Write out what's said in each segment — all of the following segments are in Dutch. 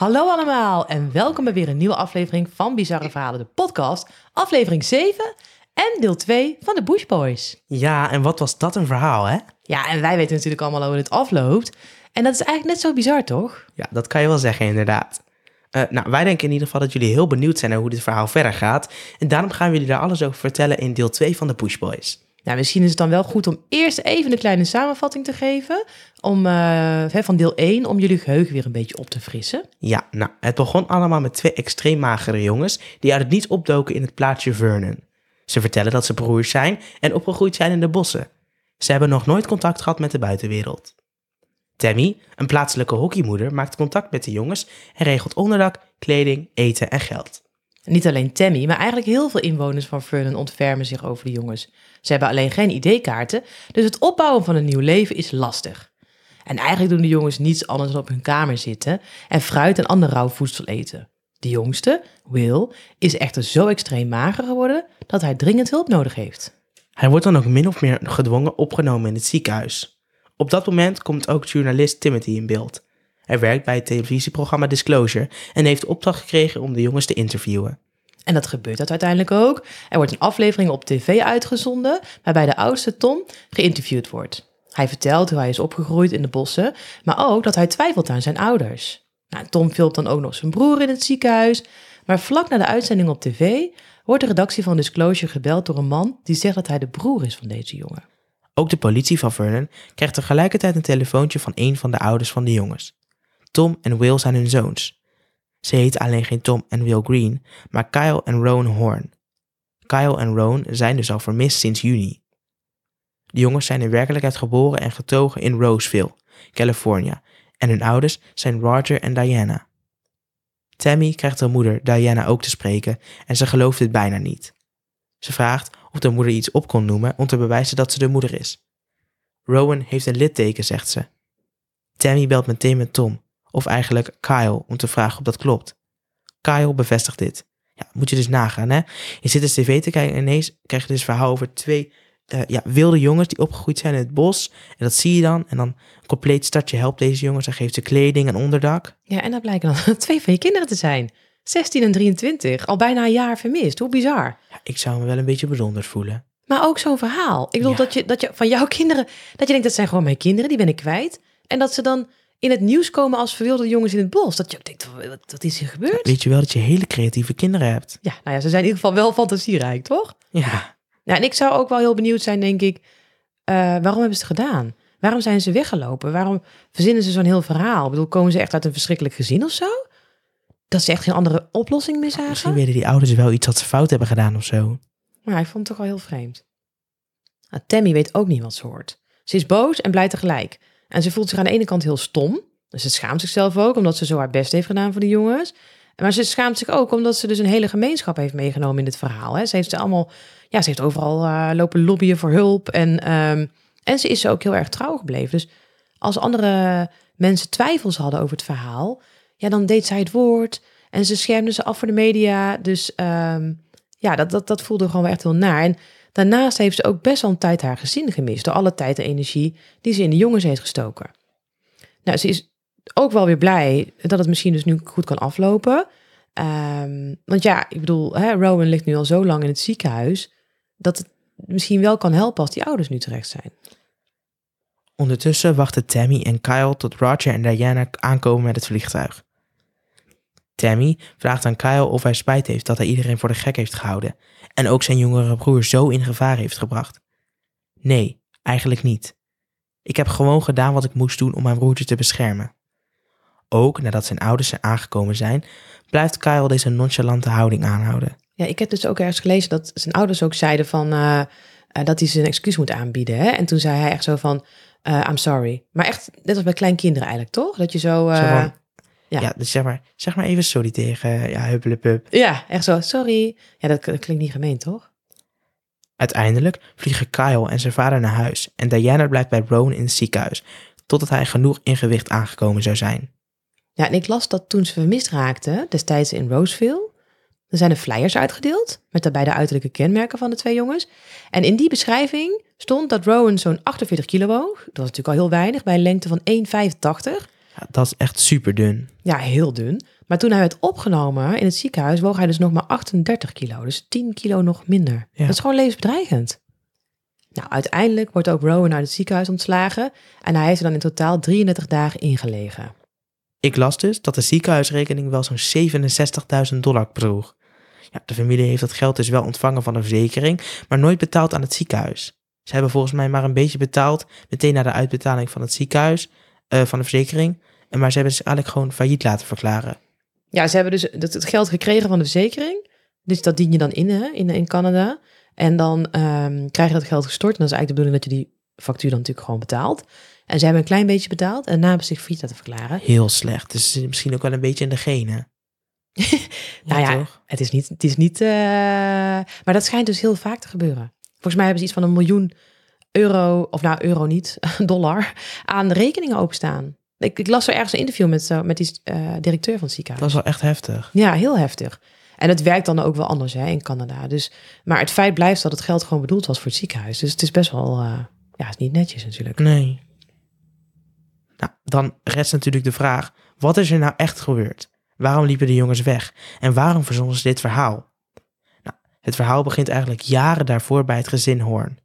Hallo allemaal en welkom bij weer een nieuwe aflevering van Bizarre Verhalen, de podcast. Aflevering 7 en deel 2 van de Bush Boys. Ja, en wat was dat een verhaal, hè? Ja, en wij weten natuurlijk allemaal hoe het afloopt. En dat is eigenlijk net zo bizar, toch? Ja, dat kan je wel zeggen, inderdaad. Uh, nou, wij denken in ieder geval dat jullie heel benieuwd zijn naar hoe dit verhaal verder gaat. En daarom gaan we jullie daar alles over vertellen in deel 2 van de Push Boys. Nou, misschien is het dan wel goed om eerst even een kleine samenvatting te geven om, uh, van deel 1, om jullie geheugen weer een beetje op te frissen. Ja, nou, het begon allemaal met twee extreem magere jongens die uit het niets opdoken in het plaatsje Vernon. Ze vertellen dat ze broers zijn en opgegroeid zijn in de bossen. Ze hebben nog nooit contact gehad met de buitenwereld. Tammy, een plaatselijke hockeymoeder, maakt contact met de jongens en regelt onderdak, kleding, eten en geld. Niet alleen Tammy, maar eigenlijk heel veel inwoners van Vernon ontfermen zich over de jongens. Ze hebben alleen geen ID-kaarten, dus het opbouwen van een nieuw leven is lastig. En eigenlijk doen de jongens niets anders dan op hun kamer zitten en fruit en ander rauw voedsel eten. De jongste, Will, is echter zo extreem mager geworden dat hij dringend hulp nodig heeft. Hij wordt dan ook min of meer gedwongen opgenomen in het ziekenhuis. Op dat moment komt ook journalist Timothy in beeld. Hij werkt bij het televisieprogramma Disclosure en heeft opdracht gekregen om de jongens te interviewen. En dat gebeurt dat uiteindelijk ook. Er wordt een aflevering op tv uitgezonden waarbij de oudste Tom geïnterviewd wordt. Hij vertelt hoe hij is opgegroeid in de bossen, maar ook dat hij twijfelt aan zijn ouders. Nou, Tom filmt dan ook nog zijn broer in het ziekenhuis, maar vlak na de uitzending op tv wordt de redactie van Disclosure gebeld door een man die zegt dat hij de broer is van deze jongen. Ook de politie van Vernon krijgt tegelijkertijd een telefoontje van een van de ouders van de jongens. Tom en Will zijn hun zoons. Ze heten alleen geen Tom en Will Green, maar Kyle en Rowan Horn. Kyle en Rowan zijn dus al vermist sinds juni. De jongens zijn in werkelijkheid geboren en getogen in Roseville, California, en hun ouders zijn Roger en Diana. Tammy krijgt haar moeder Diana ook te spreken en ze gelooft dit bijna niet. Ze vraagt of de moeder iets op kon noemen om te bewijzen dat ze de moeder is. Rowan heeft een litteken, zegt ze. Tammy belt meteen met Tom, of eigenlijk Kyle, om te vragen of dat klopt. Kyle bevestigt dit. Ja, moet je dus nagaan, hè? Je zit eens tv te kijken en ineens krijg je dus verhaal over twee uh, ja, wilde jongens die opgegroeid zijn in het bos. En dat zie je dan. En dan een compleet stadje helpt deze jongens en geeft ze kleding en onderdak. Ja, en dat blijken dan twee van je kinderen te zijn. 16 en 23, al bijna een jaar vermist. Hoe bizar. Ja, ik zou me wel een beetje bijzonder voelen. Maar ook zo'n verhaal. Ik bedoel dat, je, dat je van jouw kinderen, dat je denkt dat zijn gewoon mijn kinderen, die ben ik kwijt. En dat ze dan in het nieuws komen als verwilde jongens in het bos. Dat je ook denkt, wat, wat is hier gebeurd? weet je wel dat je hele creatieve kinderen hebt? Ja, nou ja, ze zijn in ieder geval wel fantasierijk, toch? Ja. Nou, en ik zou ook wel heel benieuwd zijn, denk ik, uh, waarom hebben ze het gedaan? Waarom zijn ze weggelopen? Waarom verzinnen ze zo'n heel verhaal? Ik bedoel, komen ze echt uit een verschrikkelijk gezin of zo? Dat ze echt geen andere oplossing meer zagen? Misschien weten die ouders wel iets dat ze fout hebben gedaan of zo. Maar ik vond het toch wel heel vreemd. Nou, Tammy weet ook niet wat ze hoort. Ze is boos en blij tegelijk. En ze voelt zich aan de ene kant heel stom. Dus ze schaamt zichzelf ook omdat ze zo haar best heeft gedaan voor de jongens. Maar ze schaamt zich ook omdat ze dus een hele gemeenschap heeft meegenomen in dit verhaal. Hè. Ze heeft ze allemaal, ja, ze heeft overal uh, lopen lobbyen voor hulp. En, um, en ze is ook heel erg trouw gebleven. Dus als andere mensen twijfels hadden over het verhaal, ja, dan deed zij het woord. En ze schermde ze af voor de media. Dus um, ja, dat, dat, dat voelde gewoon echt heel naar. En daarnaast heeft ze ook best wel een tijd haar gezin gemist. Door alle tijd en energie die ze in de jongens heeft gestoken. Nou, ze is ook wel weer blij dat het misschien dus nu goed kan aflopen. Um, want ja, ik bedoel, hè, Rowan ligt nu al zo lang in het ziekenhuis. Dat het misschien wel kan helpen als die ouders nu terecht zijn. Ondertussen wachten Tammy en Kyle tot Roger en Diana aankomen met het vliegtuig. Tammy vraagt aan Kyle of hij spijt heeft dat hij iedereen voor de gek heeft gehouden en ook zijn jongere broer zo in gevaar heeft gebracht. Nee, eigenlijk niet. Ik heb gewoon gedaan wat ik moest doen om mijn broertje te beschermen. Ook nadat zijn ouders er aangekomen zijn, blijft Kyle deze nonchalante houding aanhouden. Ja, ik heb dus ook ergens gelezen dat zijn ouders ook zeiden van uh, uh, dat hij zijn excuus moet aanbieden. Hè? En toen zei hij echt zo van, uh, I'm sorry. Maar echt, net als bij kleinkinderen eigenlijk, toch? Dat je zo... zo van, ja. ja, dus zeg maar, zeg maar even sorry tegen ja, huppelepup. Ja, echt zo, sorry. Ja, dat, dat klinkt niet gemeen, toch? Uiteindelijk vliegen Kyle en zijn vader naar huis en Diana blijft bij Rowan in het ziekenhuis, totdat hij genoeg in gewicht aangekomen zou zijn. Ja, en ik las dat toen ze vermist raakten, destijds in Roseville, er zijn er flyers uitgedeeld met daarbij de uiterlijke kenmerken van de twee jongens. En in die beschrijving stond dat Rowan zo'n 48 kilo woog. Dat was natuurlijk al heel weinig bij een lengte van 1,85. Dat is echt super dun. Ja, heel dun. Maar toen hij werd opgenomen in het ziekenhuis, woog hij dus nog maar 38 kilo. Dus 10 kilo nog minder. Ja. Dat is gewoon levensbedreigend. Nou, uiteindelijk wordt ook Rowan uit het ziekenhuis ontslagen. En hij heeft er dan in totaal 33 dagen ingelegen. Ik las dus dat de ziekenhuisrekening wel zo'n 67.000 dollar bedroeg. Ja, de familie heeft dat geld dus wel ontvangen van een verzekering, maar nooit betaald aan het ziekenhuis. Ze hebben volgens mij maar een beetje betaald, meteen na de uitbetaling van het ziekenhuis, eh, van de verzekering. En maar ze hebben zich eigenlijk gewoon failliet laten verklaren. Ja, ze hebben dus dat, het geld gekregen van de verzekering. Dus dat dien je dan in, hè, in, in Canada. En dan ehm, krijg je dat geld gestort. En dat is eigenlijk de bedoeling dat je die factuur dan natuurlijk gewoon betaalt. En ze hebben een klein beetje betaald. En daarna hebben ze zich failliet laten verklaren. Heel slecht. Dus misschien ook wel een beetje in de genen. Nou ja? Het is niet, het is niet, eh, maar dat schijnt dus heel vaak te gebeuren. Volgens mij hebben ze iets van een miljoen euro, of nou euro niet, dollar, aan rekeningen openstaan. Ik, ik las er ergens een interview met, met die eh, directeur van het ziekenhuis. Dat is wel echt heftig. Ja, heel heftig. En het werkt dan ook wel anders hè, in Canada. Dus, maar het feit blijft dat het geld gewoon bedoeld was voor het ziekenhuis. Dus het is best wel, eh, ja, het is niet netjes natuurlijk. Nee. Nou, dan rest natuurlijk de vraag: wat is er nou echt gebeurd? Waarom liepen de jongens weg? En waarom verzonnen ze dit verhaal? Nou, het verhaal begint eigenlijk jaren daarvoor bij het gezin Horn.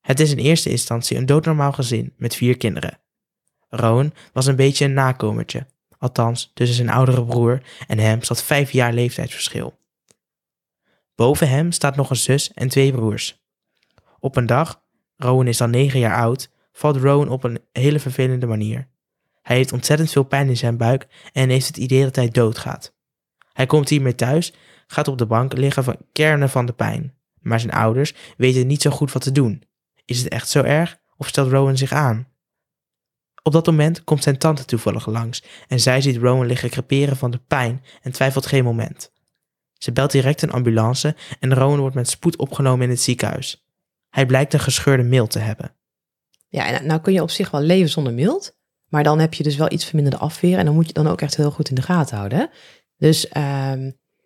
Het is in eerste instantie een doodnormaal gezin met vier kinderen. Rowan was een beetje een nakomertje. Althans, tussen zijn oudere broer en hem zat vijf jaar leeftijdsverschil. Boven hem staat nog een zus en twee broers. Op een dag, Rowan is dan negen jaar oud, valt Rowan op een hele vervelende manier. Hij heeft ontzettend veel pijn in zijn buik en heeft het idee dat hij doodgaat. Hij komt hiermee thuis, gaat op de bank liggen van kernen van de pijn. Maar zijn ouders weten niet zo goed wat te doen. Is het echt zo erg of stelt Rowan zich aan? Op dat moment komt zijn tante toevallig langs en zij ziet Rowan liggen creperen van de pijn en twijfelt geen moment. Ze belt direct een ambulance en Rowan wordt met spoed opgenomen in het ziekenhuis. Hij blijkt een gescheurde mild te hebben. Ja, nou kun je op zich wel leven zonder mild. Maar dan heb je dus wel iets verminderde afweer. En dan moet je dan ook echt heel goed in de gaten houden. Dus ehm,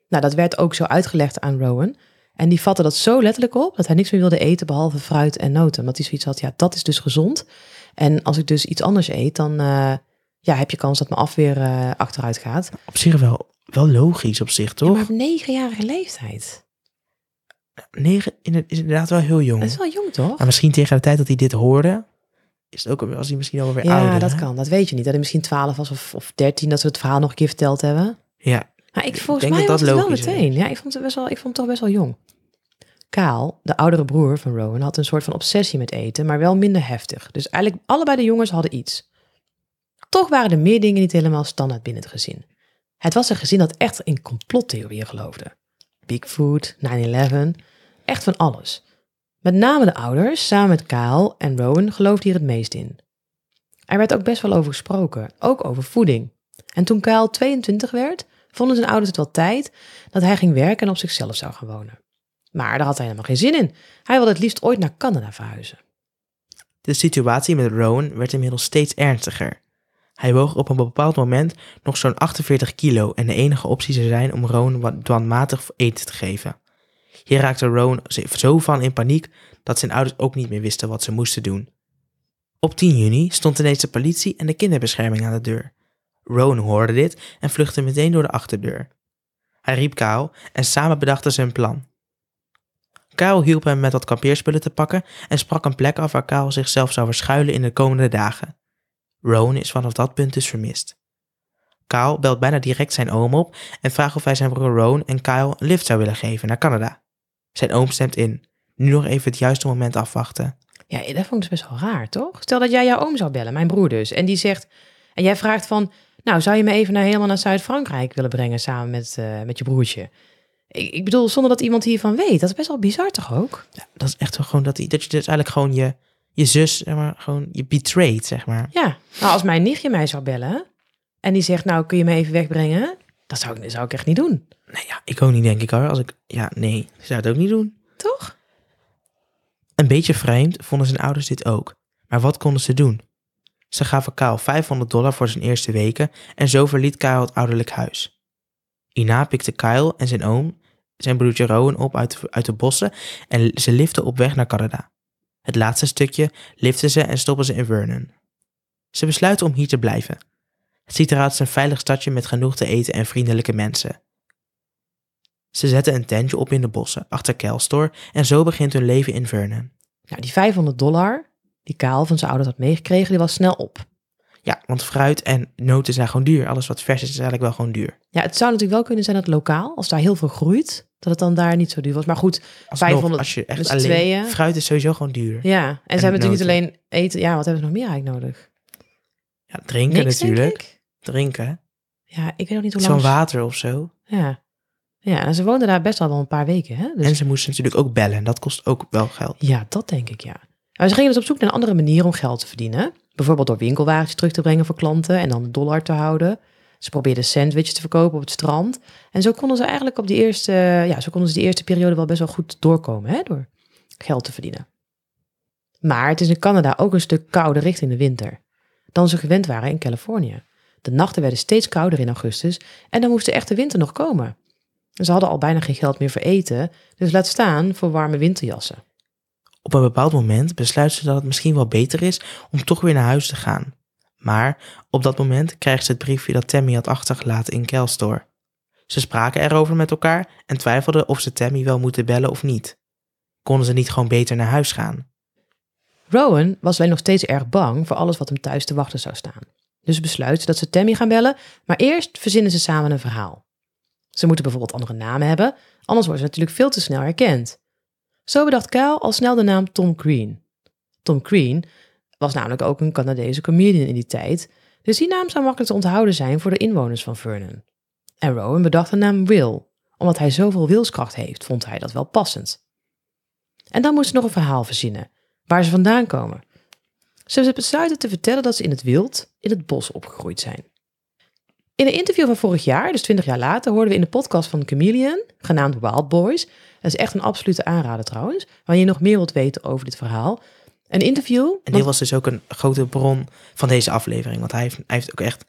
nou, dat werd ook zo uitgelegd aan Rowan. En die vatte dat zo letterlijk op dat hij niks meer wilde eten behalve fruit en noten. Omdat hij zoiets had, ja, dat is dus gezond. En als ik dus iets anders eet, dan eh, ja, heb je kans dat mijn afweer eh, achteruit gaat. Op zich wel, wel logisch op zich, Ja, toch? maar op negenjarige leeftijd. Negen is inderdaad wel heel jong. Dat is wel jong, toch? Maar misschien tegen de tijd dat hij dit hoorde, is het ook was hij misschien alweer Ja, ouder. dat hè? kan. Dat weet je niet. Dat hij misschien 12 was of, of 13, dat ze het verhaal nog een keer verteld hebben. Ja, Maar ik, volgens denk mij dat was dat het wel is. meteen. Ja, ik vond het, best wel, ik vond het toch best wel jong. Kaal, de oudere broer van Rowan, had een soort van obsessie met eten, maar wel minder heftig. Dus eigenlijk allebei de jongens hadden iets. Toch waren er meer dingen niet helemaal standaard binnen het gezin. Het was een gezin dat echt in complottheorieën geloofde. Bigfoot, 9-11, echt van alles. Met name de ouders, samen met Kaal en Rowan, geloofden hier het meest in. Er werd ook best wel over gesproken, ook over voeding. En toen Kaal 22 werd, vonden zijn ouders het wel tijd dat hij ging werken en op zichzelf zou gaan wonen. Maar daar had hij helemaal geen zin in. Hij wilde het liefst ooit naar Canada verhuizen. de situatie met Rowan werd inmiddels steeds ernstiger. Hij woog op een bepaald moment nog zo'n 48 kilo en de enige optie zou zijn om Rowan wat eten te geven. Hier raakte Rowan zo van in paniek dat zijn ouders ook niet meer wisten wat ze moesten doen. Op 10 juni stond ineens de politie en de kinderbescherming aan de deur. Rowan hoorde dit en vluchtte meteen door de achterdeur. Hij riep Kyle en samen bedachten ze een plan. Kyle hielp hem met wat kampeerspullen te pakken en sprak een plek af waar Kyle zichzelf zou verschuilen in de komende dagen. Rowan is vanaf dat punt dus vermist. Kyle belt bijna direct zijn oom op en vraagt of hij zijn broer Rowan en Kyle een lift zou willen geven naar Canada. Zijn oom stemt in. Nu nog even het juiste moment afwachten. Ja, dat vond ik dus best wel raar, toch? Stel dat jij jouw oom zou bellen, mijn broer dus. En die zegt, en jij vraagt van, nou, zou je me even naar, helemaal naar Zuid-Frankrijk willen brengen samen met, eh, met je broertje? Ik, ik bedoel, zonder dat iemand hiervan weet. Dat is best wel bizar toch ook? Ja, dat is echt wel gewoon dat, dat je dus eigenlijk gewoon je, je zus, zeg maar, gewoon je betrayed, zeg maar. Ja, nou, als mijn nichtje mij zou bellen en die zegt, nou, kun je me even wegbrengen? Dat zou, ik- dat zou ik echt niet doen. Nee, ja, ik ook niet, denk ik hoor. Als ik, ja, nee, ik zou het ook niet doen. Toch? Een beetje vreemd vonden zijn ouders dit ook. Maar wat konden ze doen? Ze gaven Kyle 500 dollar voor zijn eerste weken en zo verliet Kyle het ouderlijk huis. Hierna pikte Kyle en zijn oom zijn broertje Rowan op uit, uit de bossen en ze liften op weg naar Canada. Het laatste stukje liften ze en stoppen ze in Vernon. Ze besluiten om hier te blijven. Het ziet eruit als een veilig stadje met genoeg te eten en vriendelijke mensen. Ze zetten een tentje op in de bossen, achter Kelstore, en zo begint hun leven in Vernon. Nou, die 500 dollar die Kaal van zijn ouders had meegekregen, die was snel op. Ja, want fruit en noten zijn gewoon duur. Alles wat vers is, is eigenlijk wel gewoon duur. Ja, het zou natuurlijk wel kunnen zijn dat lokaal, als daar heel veel groeit, dat het dan daar niet zo duur was. Maar goed, Alsnog, 500 als je echt alleen... tweeën. Fruit is sowieso gewoon duur. ja. En, En ze hebben natuurlijk niet alleen eten. Ja, wat hebben ze nog meer eigenlijk nodig? Ja, drinken Niks, natuurlijk. Drinken. Ja, ik weet nog niet hoe Zo'n lang. ze- water of zo. Ja. Ja, en ze woonden daar best al wel een paar weken, hè? Dus En ze moesten natuurlijk ook bellen. En dat kost ook wel geld. Ja, dat denk ik, ja. Maar ze gingen dus op zoek naar een andere manier om geld te verdienen. Bijvoorbeeld door winkelwagentjes terug te brengen voor klanten en dan de dollar te houden. Ze probeerden sandwiches te verkopen op het strand. En zo konden ze eigenlijk op die eerste, ja, zo konden ze die eerste periode wel best wel goed doorkomen, hè, door geld te verdienen. Maar het is in Canada ook een stuk kouder richting de winter dan ze gewend waren in Californië. De nachten werden steeds kouder in augustus en dan moest de echte winter nog komen. En ze hadden al bijna geen geld meer voor eten, dus laat staan voor warme winterjassen. Op een bepaald moment besluiten ze dat het misschien wel beter is om toch weer naar huis te gaan. Maar op dat moment krijgen ze het briefje dat Tammy had achtergelaten in Kelstore. Ze spraken erover met elkaar en twijfelden of ze Tammy wel moeten bellen of niet. Konden ze niet gewoon beter naar huis gaan? Rowan was alleen nog steeds erg bang voor alles wat hem thuis te wachten zou staan. Dus besluit ze dat ze Tammy gaan bellen, maar eerst verzinnen ze samen een verhaal. Ze moeten bijvoorbeeld andere namen hebben, anders worden ze natuurlijk veel te snel herkend. Zo bedacht Kyle al snel de naam Tom Green. Tom Green was namelijk ook een Canadese comedian in die tijd, dus die naam zou makkelijk te onthouden zijn voor de inwoners van Vernon. En Rowan bedacht de naam Will, omdat hij zoveel wilskracht heeft, vond hij dat wel passend. En dan moest ze nog een verhaal verzinnen, waar ze vandaan komen. Ze besluiten te vertellen dat ze in het wild, in het bos opgegroeid zijn. In een interview van vorig jaar, dus 20 jaar later, hoorden we in de podcast van Chameleon, genaamd Wild Boys. Dat is echt een absolute aanrader trouwens, wanneer je nog meer wilt weten over dit verhaal. Een interview. En dit want- was dus ook een grote bron van deze aflevering. Want hij heeft, hij heeft ook echt...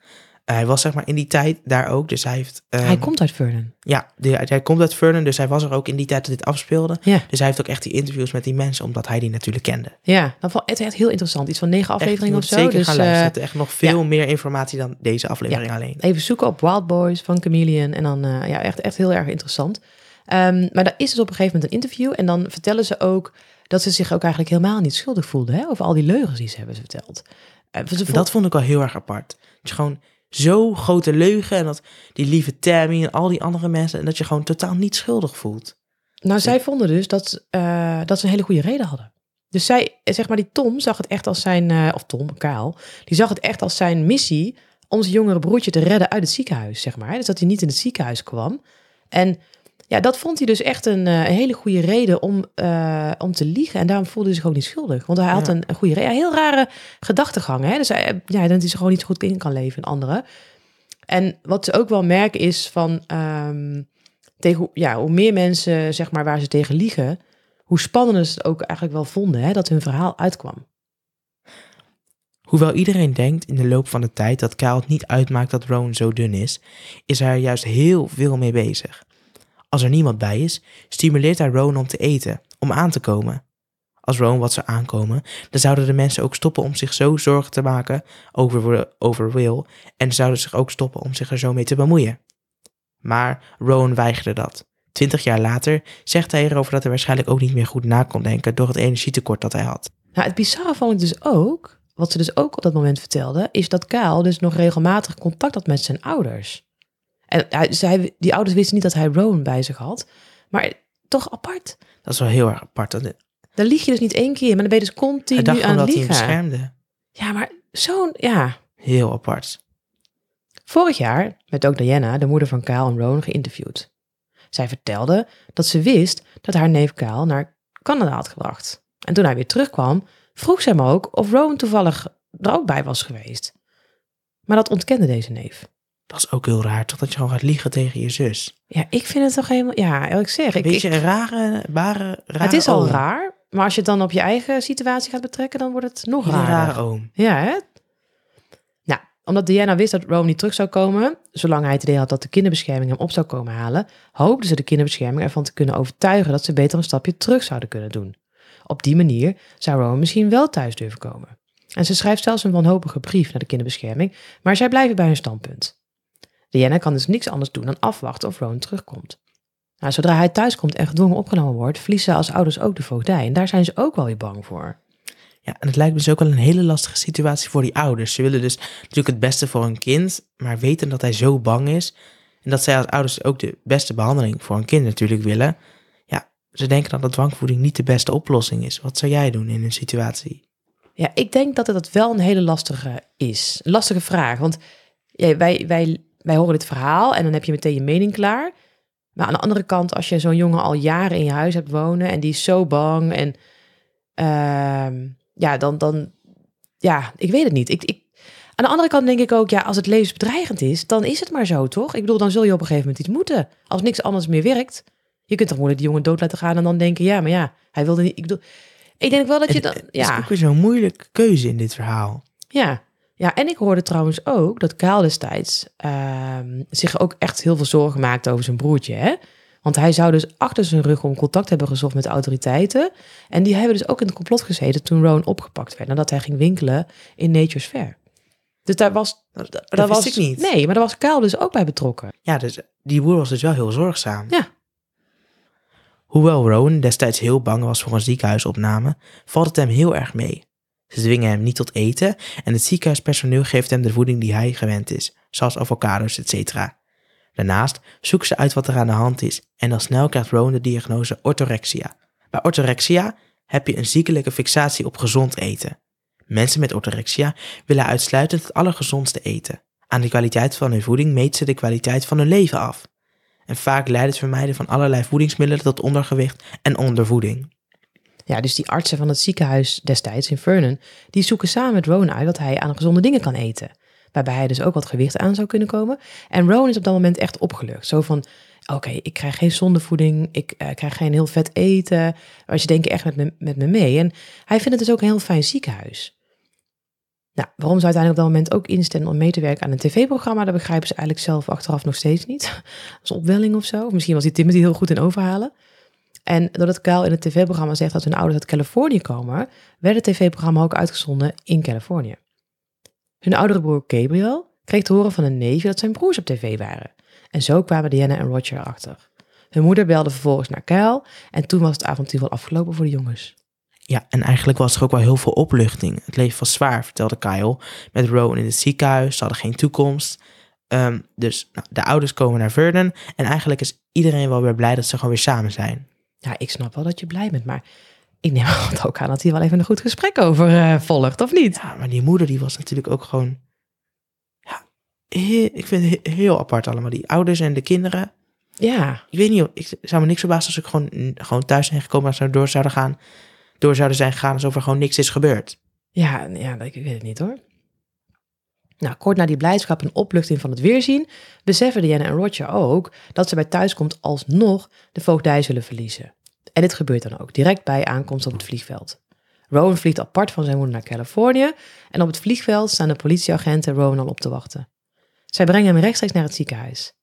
eh, hij was zeg maar in die tijd daar ook. Dus hij heeft... hij ehm, komt uit Vernon. Ja, die- hij komt uit Vernon. Dus hij was er ook in die tijd dat dit afspeelde. Ja, Dus hij heeft ook echt die interviews met die mensen. Omdat hij die natuurlijk kende. ja. Dat vond het echt heel interessant. Iets van negen afleveringen echt, of zo. Zeker Dus gaan luisteren. echt nog veel meer informatie dan deze aflevering alleen. even zoeken op Wild Boys van Chameleon. En dan, eh, ja, echt, echt heel erg interessant. Ehm, maar daar is dus op een gegeven moment een interview. En dan vertellen ze ook dat ze zich ook eigenlijk helemaal niet schuldig voelden. Hè, over al die leugens die ze hebben verteld. Eh, ze Dat vond ik wel heel erg apart. Dat je gewoon zo grote leugen en dat die lieve Tammy en al die andere mensen en dat je gewoon totaal niet schuldig voelt. Nou, zij vonden dus dat, eh, dat ze een hele goede reden hadden. Dus zij, zeg maar, die Tom zag het echt als zijn, eh, of Tom, Kaal, die zag het echt als zijn missie om zijn jongere broertje te redden uit het ziekenhuis, zeg maar. Dus dat hij niet in het ziekenhuis kwam. En ja, dat vond hij dus echt een, eh, een hele goede reden om, eh, om te liegen. En daarom voelde hij zich ook niet schuldig. Want hij had Ja. een, een goede reden. Ja, heel rare gedachtegang, hè. Dus hij, ja, dat hij zich gewoon niet zo goed in kan leven in anderen. En wat ze ook wel merken is van... ehm, tegen, hoe- ja, hoe meer mensen, zeg maar, waar ze tegen liegen, hoe spannender ze het ook eigenlijk wel vonden, hè, dat hun verhaal uitkwam. Hoewel iedereen denkt in de loop van de tijd dat Kyle het niet uitmaakt dat Rowan zo dun is, is hij er juist heel veel mee bezig. Als er niemand bij is, stimuleert hij Rowan om te eten, om aan te komen. Als Rowan wat zou aankomen, dan zouden de mensen ook stoppen om zich zo zorgen te maken over, over Will en zouden zich ook stoppen om zich er zo mee te bemoeien. Maar Rowan weigerde dat. Twintig jaar later zegt hij erover dat hij waarschijnlijk ook niet meer goed na kon denken door het energietekort dat hij had. Nou, het bizarre vond ik dus ook, wat ze dus ook op dat moment vertelde, is dat Kaal dus nog regelmatig contact had met zijn ouders. En hij, zij, die ouders wisten niet dat hij Rowan bij zich had, maar toch apart. Dat is wel heel erg apart. Dat- Dan lieg je dus niet één keer, maar dan ben je dus Hij continu dacht gewoon aan dat hij liegen. beschermde. Ja, maar zo'n, ja, Heel apart. Vorig jaar werd ook Diana, de moeder van Kaal en Rowan, geïnterviewd. Zij vertelde dat ze wist dat haar neef Kaal naar Canada had gebracht. En toen hij weer terugkwam, vroeg ze hem ook of Rowan toevallig er ook bij was geweest. Maar dat ontkende deze neef. Dat is ook heel raar, toch dat je gewoon gaat liegen tegen je zus. Ja, ik vind het toch helemaal... Ja, eerlijk zeg. Ik, Weet je, ik- een rare, bare, rare het is al oom. raar, maar als je het dan op je eigen situatie gaat betrekken, dan wordt het nog Een raarder. rare oom. Ja, hè? Nou, omdat Diana wist dat Rome niet terug zou komen, zolang hij het idee had dat de kinderbescherming hem op zou komen halen, hoopte ze de kinderbescherming ervan te kunnen overtuigen dat ze beter een stapje terug zouden kunnen doen. Op die manier zou Rome misschien wel thuis durven komen. En ze schrijft zelfs een wanhopige brief naar de kinderbescherming, maar zij blijven bij hun standpunt. Diana kan dus niks anders doen dan afwachten of Rowan terugkomt. Nou, zodra hij thuiskomt en gedwongen opgenomen wordt, verliezen ze als ouders ook de voogdij. En daar zijn ze ook wel weer bang voor. Ja, en het lijkt me dus ook wel een hele lastige situatie voor die ouders. Ze willen dus natuurlijk het beste voor hun kind, maar weten dat hij zo bang is. En dat zij als ouders ook de beste behandeling voor hun kind natuurlijk willen. Ja, ze denken dat dwangvoeding niet de beste oplossing is. Wat zou jij doen in een situatie? Ja, ik denk dat het wel een hele lastige is. Een lastige vraag, want ja, wij, wij, wij horen dit verhaal en dan heb je meteen je mening klaar. Maar aan de andere kant, als je zo'n jongen al jaren in je huis hebt wonen en die is zo bang en ehm, ja, dan, dan, ja, ik weet het niet. Ik, ik, aan de andere kant denk ik ook, ja, als het levensbedreigend is, dan is het maar zo, toch? Ik bedoel, dan zul je op een gegeven moment iets moeten. Als niks anders meer werkt. Je kunt toch moeilijk die jongen dood laten gaan en dan denken, ja, maar ja, hij wilde niet. Ik bedoel, ik denk wel dat je dan, Het ja, is ook weer zo'n moeilijke keuze in dit verhaal. ja. Ja, en ik hoorde trouwens ook dat Kaal destijds ehm, zich ook echt heel veel zorgen maakte over zijn broertje. Hè? Want hij zou dus achter zijn rug om contact hebben gezocht met de autoriteiten. En die hebben dus ook in het complot gezeten toen Rowan opgepakt werd. Nadat hij ging winkelen in Nature's Fair. Dus daar was... Dat, dat was ik niet. Nee, maar daar was Kaal dus ook bij betrokken. Ja, dus die boer was dus wel heel zorgzaam. Ja. Hoewel Rowan destijds heel bang was voor een ziekenhuisopname, valt het hem heel erg mee. Ze dwingen hem niet tot eten en het ziekenhuispersoneel geeft hem de voeding die hij gewend is, zoals avocados, etc. Daarnaast zoeken ze uit wat er aan de hand is en al snel krijgt Rowan de diagnose orthorexia. Bij orthorexia heb je een ziekelijke fixatie op gezond eten. Mensen met orthorexia willen uitsluitend het allergezondste eten. Aan de kwaliteit van hun voeding meet ze de kwaliteit van hun leven af. En vaak leidt het vermijden van allerlei voedingsmiddelen tot ondergewicht en ondervoeding. Ja, dus die artsen van het ziekenhuis destijds in Vernon, die zoeken samen met Rowan uit dat hij aan gezonde dingen kan eten. Waarbij hij dus ook wat gewicht aan zou kunnen komen. En Rowan is op dat moment echt opgelucht. Zo van, oké, ik krijg geen zondevoeding, ik eh, krijg geen heel vet eten. Maar ze denken echt met me, met me mee. En hij vindt het dus ook een heel fijn ziekenhuis. Nou, waarom ze uiteindelijk op dat moment ook instemmen om mee te werken aan een tv-programma, dat begrijpen ze eigenlijk zelf achteraf nog steeds niet. Als opwelling of zo. Misschien was die Timothy heel goed in overhalen. En doordat Kyle in het tv-programma zegt dat hun ouders uit Californië komen, werd het tv-programma ook uitgezonden in Californië. Hun oudere broer Gabriel kreeg te horen van een neefje dat zijn broers op tv waren. En zo kwamen Diana en Roger erachter. Hun moeder belde vervolgens naar Kyle en toen was het avontuur wel afgelopen voor de jongens. Ja, en eigenlijk was er ook wel heel veel opluchting. Het leven was zwaar, vertelde Kyle. Met Rowan in het ziekenhuis, ze hadden geen toekomst. Ehm, dus nou, de ouders komen naar Vernon en eigenlijk is iedereen wel weer blij dat ze gewoon weer samen zijn. Ja, ik snap wel dat je blij bent, maar ik neem er ook aan dat hij wel even een goed gesprek over eh, volgt, of niet? Ja, maar die moeder die was natuurlijk ook gewoon... Ja, heel- ik vind het he- heel apart allemaal. Die ouders en de kinderen. Ja, Ik weet niet, ik zou me niks verbazen als ik gewoon, gewoon thuis zijn gekomen en zo door zouden gaan. Door zouden zijn gegaan alsof er gewoon niks is gebeurd. Ja, ja, ik weet het niet hoor. Nou, kort na die blijdschap en opluchting van het weerzien, beseffen Diana en Roger ook dat ze bij thuiskomt alsnog de voogdij zullen verliezen. En dit gebeurt dan ook, direct bij aankomst op het vliegveld. Rowan vliegt apart van zijn moeder naar Californië en op het vliegveld staan de politieagenten Rowan al op te wachten. Zij brengen hem rechtstreeks naar het ziekenhuis.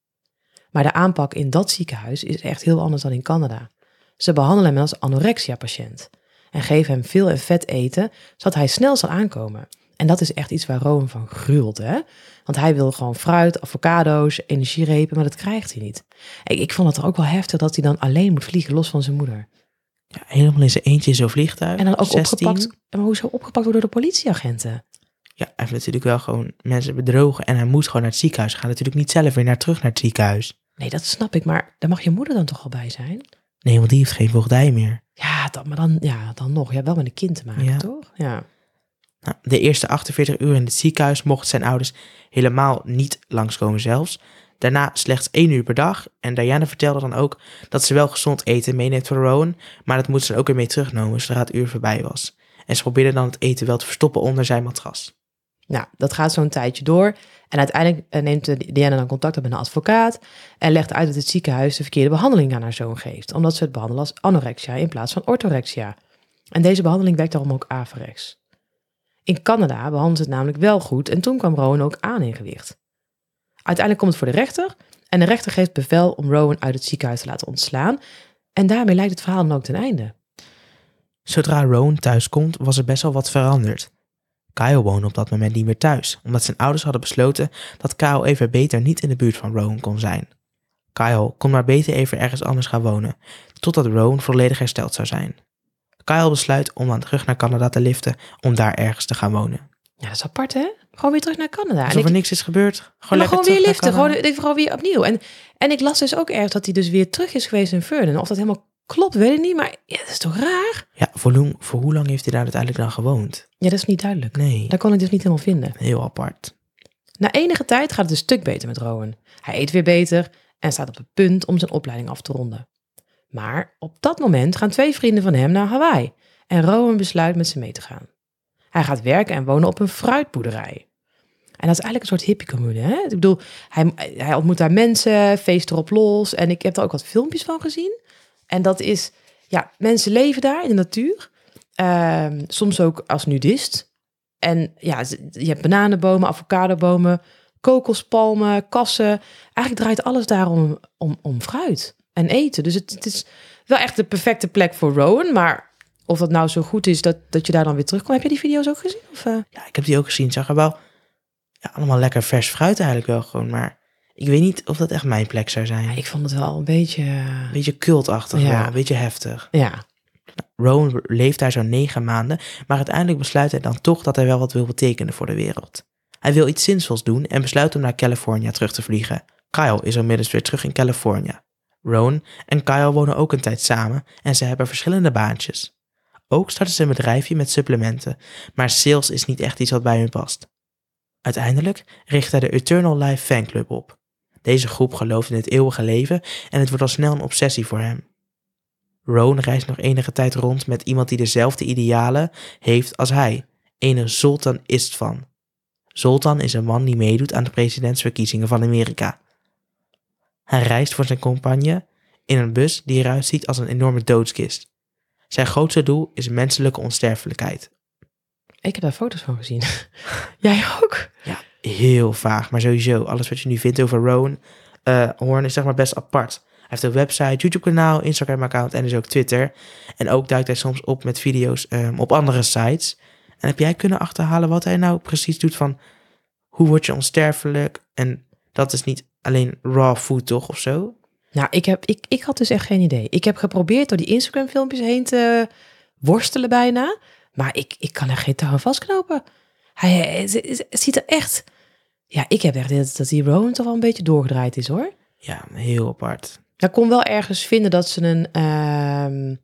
Maar de aanpak in dat ziekenhuis is echt heel anders dan in Canada. Ze behandelen hem als anorexia-patiënt en geven hem veel en vet eten, zodat hij snel zal aankomen. En dat is echt iets waar Rowan van gruwelt, hè? Want hij wil gewoon fruit, avocado's, energierepen, maar dat krijgt hij niet. Ik, ik vond het er ook wel heftig dat hij dan alleen moet vliegen, los van zijn moeder. Ja, helemaal in zijn eentje in zo'n vliegtuig. En dan ook 16. opgepakt. Maar hoezo opgepakt worden door de politieagenten? Ja, hij heeft natuurlijk wel gewoon mensen bedrogen en hij moest gewoon naar het ziekenhuis. Gaat natuurlijk niet zelf weer naar terug naar het ziekenhuis. Nee, dat snap ik, maar daar mag je moeder dan toch al bij zijn? Nee, want die heeft geen voogdij meer. Ja, dan, maar dan, ja, dan nog. Ja, wel met een kind te maken, Ja. toch? Ja. Nou, de eerste 48 uur in het ziekenhuis mochten zijn ouders helemaal niet langskomen zelfs. Daarna slechts één uur per dag. En Diana vertelde dan ook dat ze wel gezond eten meeneemt voor Rowan, maar dat moet ze ook weer mee terugnemen zodra het uur voorbij was. En ze probeerde dan het eten wel te verstoppen onder zijn matras. Nou, dat gaat zo'n tijdje door. En uiteindelijk eh, neemt de Diana dan contact op met een advocaat. En legt uit dat het ziekenhuis de verkeerde behandeling aan haar zoon geeft. Omdat ze het behandelen als anorexia in plaats van orthorexia. En deze behandeling werkt daarom ook averechts. In Canada behandelen ze het namelijk wel goed. En toen kwam Rowan ook aan in gewicht. Uiteindelijk komt het voor de rechter. En de rechter geeft bevel om Rowan uit het ziekenhuis te laten ontslaan. En daarmee lijkt het verhaal dan ook ten einde. Zodra Rowan thuis komt, was er best wel wat veranderd. Kyle woonde op dat moment niet meer thuis, omdat zijn ouders hadden besloten dat Kyle even beter niet in de buurt van Rowan kon zijn. Kyle kon maar beter even ergens anders gaan wonen, totdat Rowan volledig hersteld zou zijn. Kyle besluit om dan terug naar Canada te liften om daar ergens te gaan wonen. Ja, dat is apart, hè? Gewoon weer terug naar Canada. En Alsof ik- er niks is gebeurd. Gewoon, maar gewoon weer liften, gewoon, even gewoon weer opnieuw. En, en ik las dus ook ergens dat hij dus weer terug is geweest in Vernon. Of dat helemaal klopt, weet ik niet. Maar ja, dat is toch raar? Ja, voor, hoe- voor hoe lang heeft hij daar uiteindelijk dan gewoond? Ja, dat is niet duidelijk. Nee, Dat kon ik dus niet helemaal vinden. heel apart. Na enige tijd gaat het een stuk beter met Rowan. Hij eet weer beter en staat op het punt om zijn opleiding af te ronden. Maar op dat moment gaan twee vrienden van hem naar Hawaii. En Rowan besluit met ze mee te gaan. Hij gaat werken en wonen op een fruitboerderij. En dat is eigenlijk een soort hippie-commune. Hè? Ik bedoel, hij, ontmoet daar mensen, feest erop los. En ik heb er ook wat filmpjes van gezien. En dat is, ja, mensen leven daar in de natuur. Ehm, soms ook als nudist. En ja, je hebt bananenbomen, avocadobomen, kokospalmen, kassen. Eigenlijk draait alles daar om, om, om fruit en eten. Dus het, het is wel echt de perfecte plek voor Rowan. Maar of dat nou zo goed is dat, dat je daar dan weer terugkomt. Heb je die video's ook gezien? Of, eh? Ja, ik heb die ook gezien. Het zag er wel ja, allemaal lekker vers fruit eigenlijk wel gewoon. Maar ik weet niet of dat echt mijn plek zou zijn. Ja, ik vond het wel een beetje... eh, Een beetje cultachtig Ja. wel, een beetje heftig. Ja, Rowan leeft daar zo'n negen maanden, maar uiteindelijk besluit hij dan toch dat hij wel wat wil betekenen voor de wereld. Hij wil iets zinvols doen en besluit om naar California terug te vliegen. Kyle is inmiddels weer terug in California. Rowan en Kyle wonen ook een tijd samen en ze hebben verschillende baantjes. Ook starten ze een bedrijfje met supplementen, maar sales is niet echt iets wat bij hun past. Uiteindelijk richt hij de Eternal Life Fanclub op. Deze groep gelooft in het eeuwige leven en het wordt al snel een obsessie voor hem. Rowan reist nog enige tijd rond met iemand die dezelfde idealen heeft als hij, ene Zoltan Istvan. Zoltan is een man die meedoet aan de presidentsverkiezingen van Amerika. Hij reist voor zijn compagne in een bus die eruit ziet als een enorme doodskist. Zijn grootste doel is menselijke onsterfelijkheid. ik heb daar foto's van gezien. Jij ook? Ja, heel vaag, maar sowieso, alles wat je nu vindt over Rowan eh Horn is zeg maar best apart. Hij heeft een website, YouTube-kanaal, Instagram-account en dus ook Twitter. En ook duikt hij soms op met video's ehm, op andere sites. En heb jij kunnen achterhalen wat hij nou precies doet van hoe word je onsterfelijk? En dat is niet alleen raw food toch of zo? Nou, ik, heb, ik, ik had dus echt geen idee. Ik heb geprobeerd door die Instagram-filmpjes heen te worstelen bijna. Maar ik, ik kan er geen touw vastknopen. Hij, ziet er echt... Ja, ik heb echt dat, dat die Rowan toch wel een beetje doorgedraaid is, hoor. Ja, heel apart. Ik kon wel ergens vinden dat ze een... ehm, eh,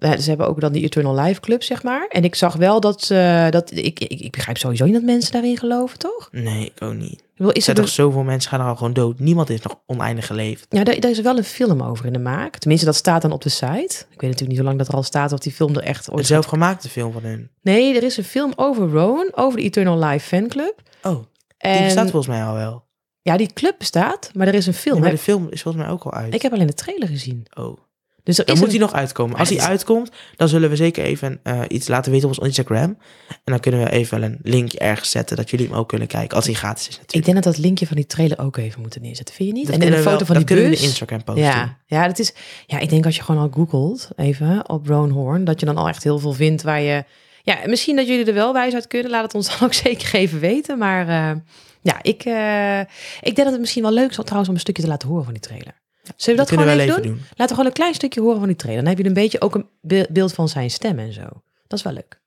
ze hebben ook dan die Eternal Life Club, zeg maar. En ik zag wel dat... ze dat ik, ik, ik begrijp sowieso niet dat mensen daarin geloven, toch? Nee, ik ook niet. Ik bedoel, Er is zijn er toch zoveel mensen gaan er al gewoon dood. Niemand is nog oneindig geleefd. Ja, daar, daar is wel een film over in de maak. Tenminste, dat staat dan op de site. Ik weet natuurlijk niet hoe lang dat er al staat of die film er echt Een ooit... zelfgemaakte film van hun. Nee, er is een film over Rowan, over de Eternal Life fanclub. Oh, die En, bestaat volgens mij al wel. Ja, die club bestaat, maar er is een film. Maar de film is volgens mij ook al uit. Ik heb alleen de trailer gezien. Oh. Dus er Dan is moet een... hij nog uitkomen. Als hij uitkomt, dan zullen we zeker even eh, iets laten weten op ons Instagram. En dan kunnen we even een linkje ergens zetten, dat jullie hem ook kunnen kijken. Als hij gratis is Ik natuurlijk. denk dat dat linkje van die trailer ook even moeten neerzetten. Vind je niet? Dat en we foto wel- van die dat kunnen we bus. in de Instagram posten. Ja, ja, dat is, ja, ik denk als je gewoon al googelt, even op Rowan Horn, dat je dan al echt heel veel vindt waar je... Ja, misschien dat jullie er wel wijs uit kunnen. Laat het ons dan ook zeker even weten. Maar eh, ja, ik, eh, ik denk dat het misschien wel leuk is om trouwens om een stukje te laten horen van die trailer. Zullen we Dat dat, kunnen gewoon we even wel doen? doen. Laten we gewoon een klein stukje horen van die trailer. Dan heb je een beetje ook een be- beeld van zijn stem en zo. Dat is wel leuk.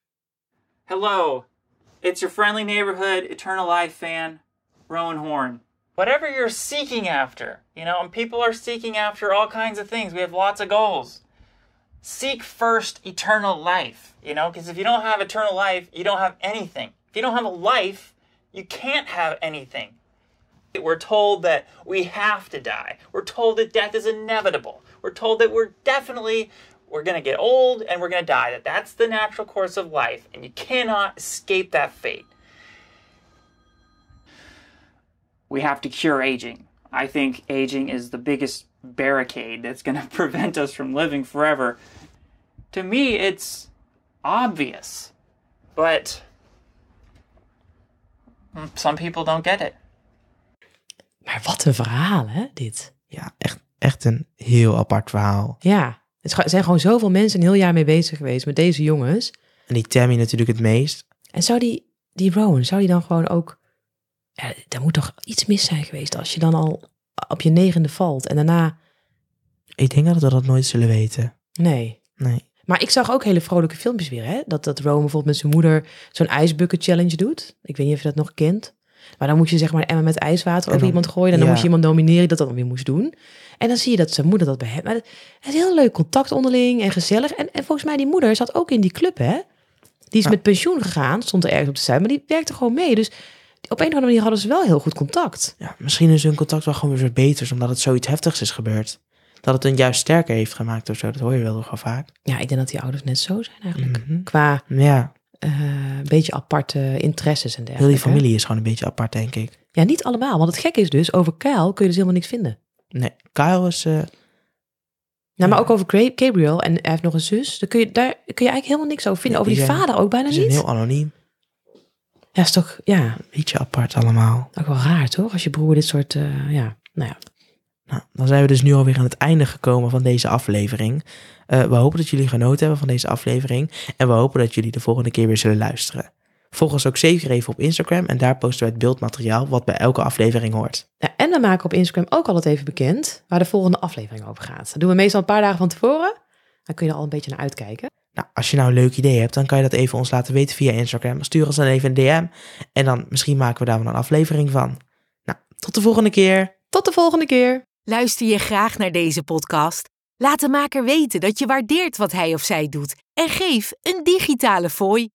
Hello, it's your friendly neighborhood Eternal Life fan, Rowan Horn. Whatever you're seeking after, you know, and people are seeking after all kinds of things. We have lots of goals. Seek first eternal life, you know, because if you don't have eternal life, you don't have anything. If you don't have a life, you can't have anything. We're told that we have to die. We're told that death is inevitable. We're told that we're definitely we're going to get old and we're going to die. That that's the natural course of life and you cannot escape that fate. We have to cure aging. I think aging is the biggest barricade that's going to prevent us from living forever. To me, it's obvious. But mm, some people don't get it. Maar wat een verhaal, hè, dit. Ja, echt, echt een heel apart verhaal. Ja, het er zijn gewoon zoveel mensen een heel jaar mee bezig geweest met deze jongens. En die Tammy natuurlijk het meest. En zou die, die Rowan, zou die dan gewoon ook... Ja, er moet toch iets mis zijn geweest als je dan al op je negende valt en daarna... Ik denk dat we dat nooit zullen weten. Nee. Nee. Maar ik zag ook hele vrolijke filmpjes weer, hè? Dat, dat Rowan bijvoorbeeld met zijn moeder zo'n ijsbucket challenge doet. Ik weet niet of je dat nog kent. Maar dan moet je zeg maar emmer met ijswater over dan- iemand gooien. En dan ja. moest je iemand nomineren die dat dan weer moest doen. En dan zie je dat zijn moeder dat bij hem... Maar het is heel leuk contact onderling en gezellig. En, en volgens mij die moeder zat ook in die club, hè? Die is Ja. met pensioen gegaan, stond er ergens op de site. Maar die werkte gewoon mee. Dus op een of andere manier hadden ze wel heel goed contact. Ja, misschien is hun contact wel gewoon weer beter, omdat het zoiets heftigs is gebeurd. Dat het hun juist sterker heeft gemaakt of zo. Dat hoor je wel nogal vaak. Ja, ik denk dat die ouders net zo zijn eigenlijk. Mhm. Qua Ja, een beetje aparte interesses en dergelijke. heel die familie is gewoon een beetje apart, denk ik. Ja, niet allemaal. Want het gekke is dus, over Kyle kun je dus helemaal niks vinden. Nee, Kyle is... eh, Ja, maar ook over Gabriel en hij heeft nog een zus. Daar kun je, daar kun je eigenlijk helemaal niks over vinden. Over die vader ook bijna die zijn niet. heel anoniem. Ja, is toch, ja, Een beetje apart allemaal. ook wel raar toch? Als je broer dit soort, eh, ja, nou ja. Nou, dan zijn we dus nu alweer aan het einde gekomen van deze aflevering. Eh, we hopen dat jullie genoten hebben van deze aflevering. En we hopen dat jullie de volgende keer weer zullen luisteren. Volg ons ook zeker even op Instagram en daar posten we het beeldmateriaal wat bij elke aflevering hoort. Ja, En we maken op Instagram ook altijd even bekend waar de volgende aflevering over gaat. Dat doen we meestal een paar dagen van tevoren. Dan kun je er al een beetje naar uitkijken. Nou, als je nou een leuk idee hebt, dan kan je dat even ons laten weten via Instagram. Stuur ons dan even een DM en dan misschien maken we daar wel een aflevering van. Nou, tot de volgende keer. Tot de volgende keer. Luister je graag naar deze podcast? Laat de maker weten dat je waardeert wat hij of zij doet en geef een digitale fooi.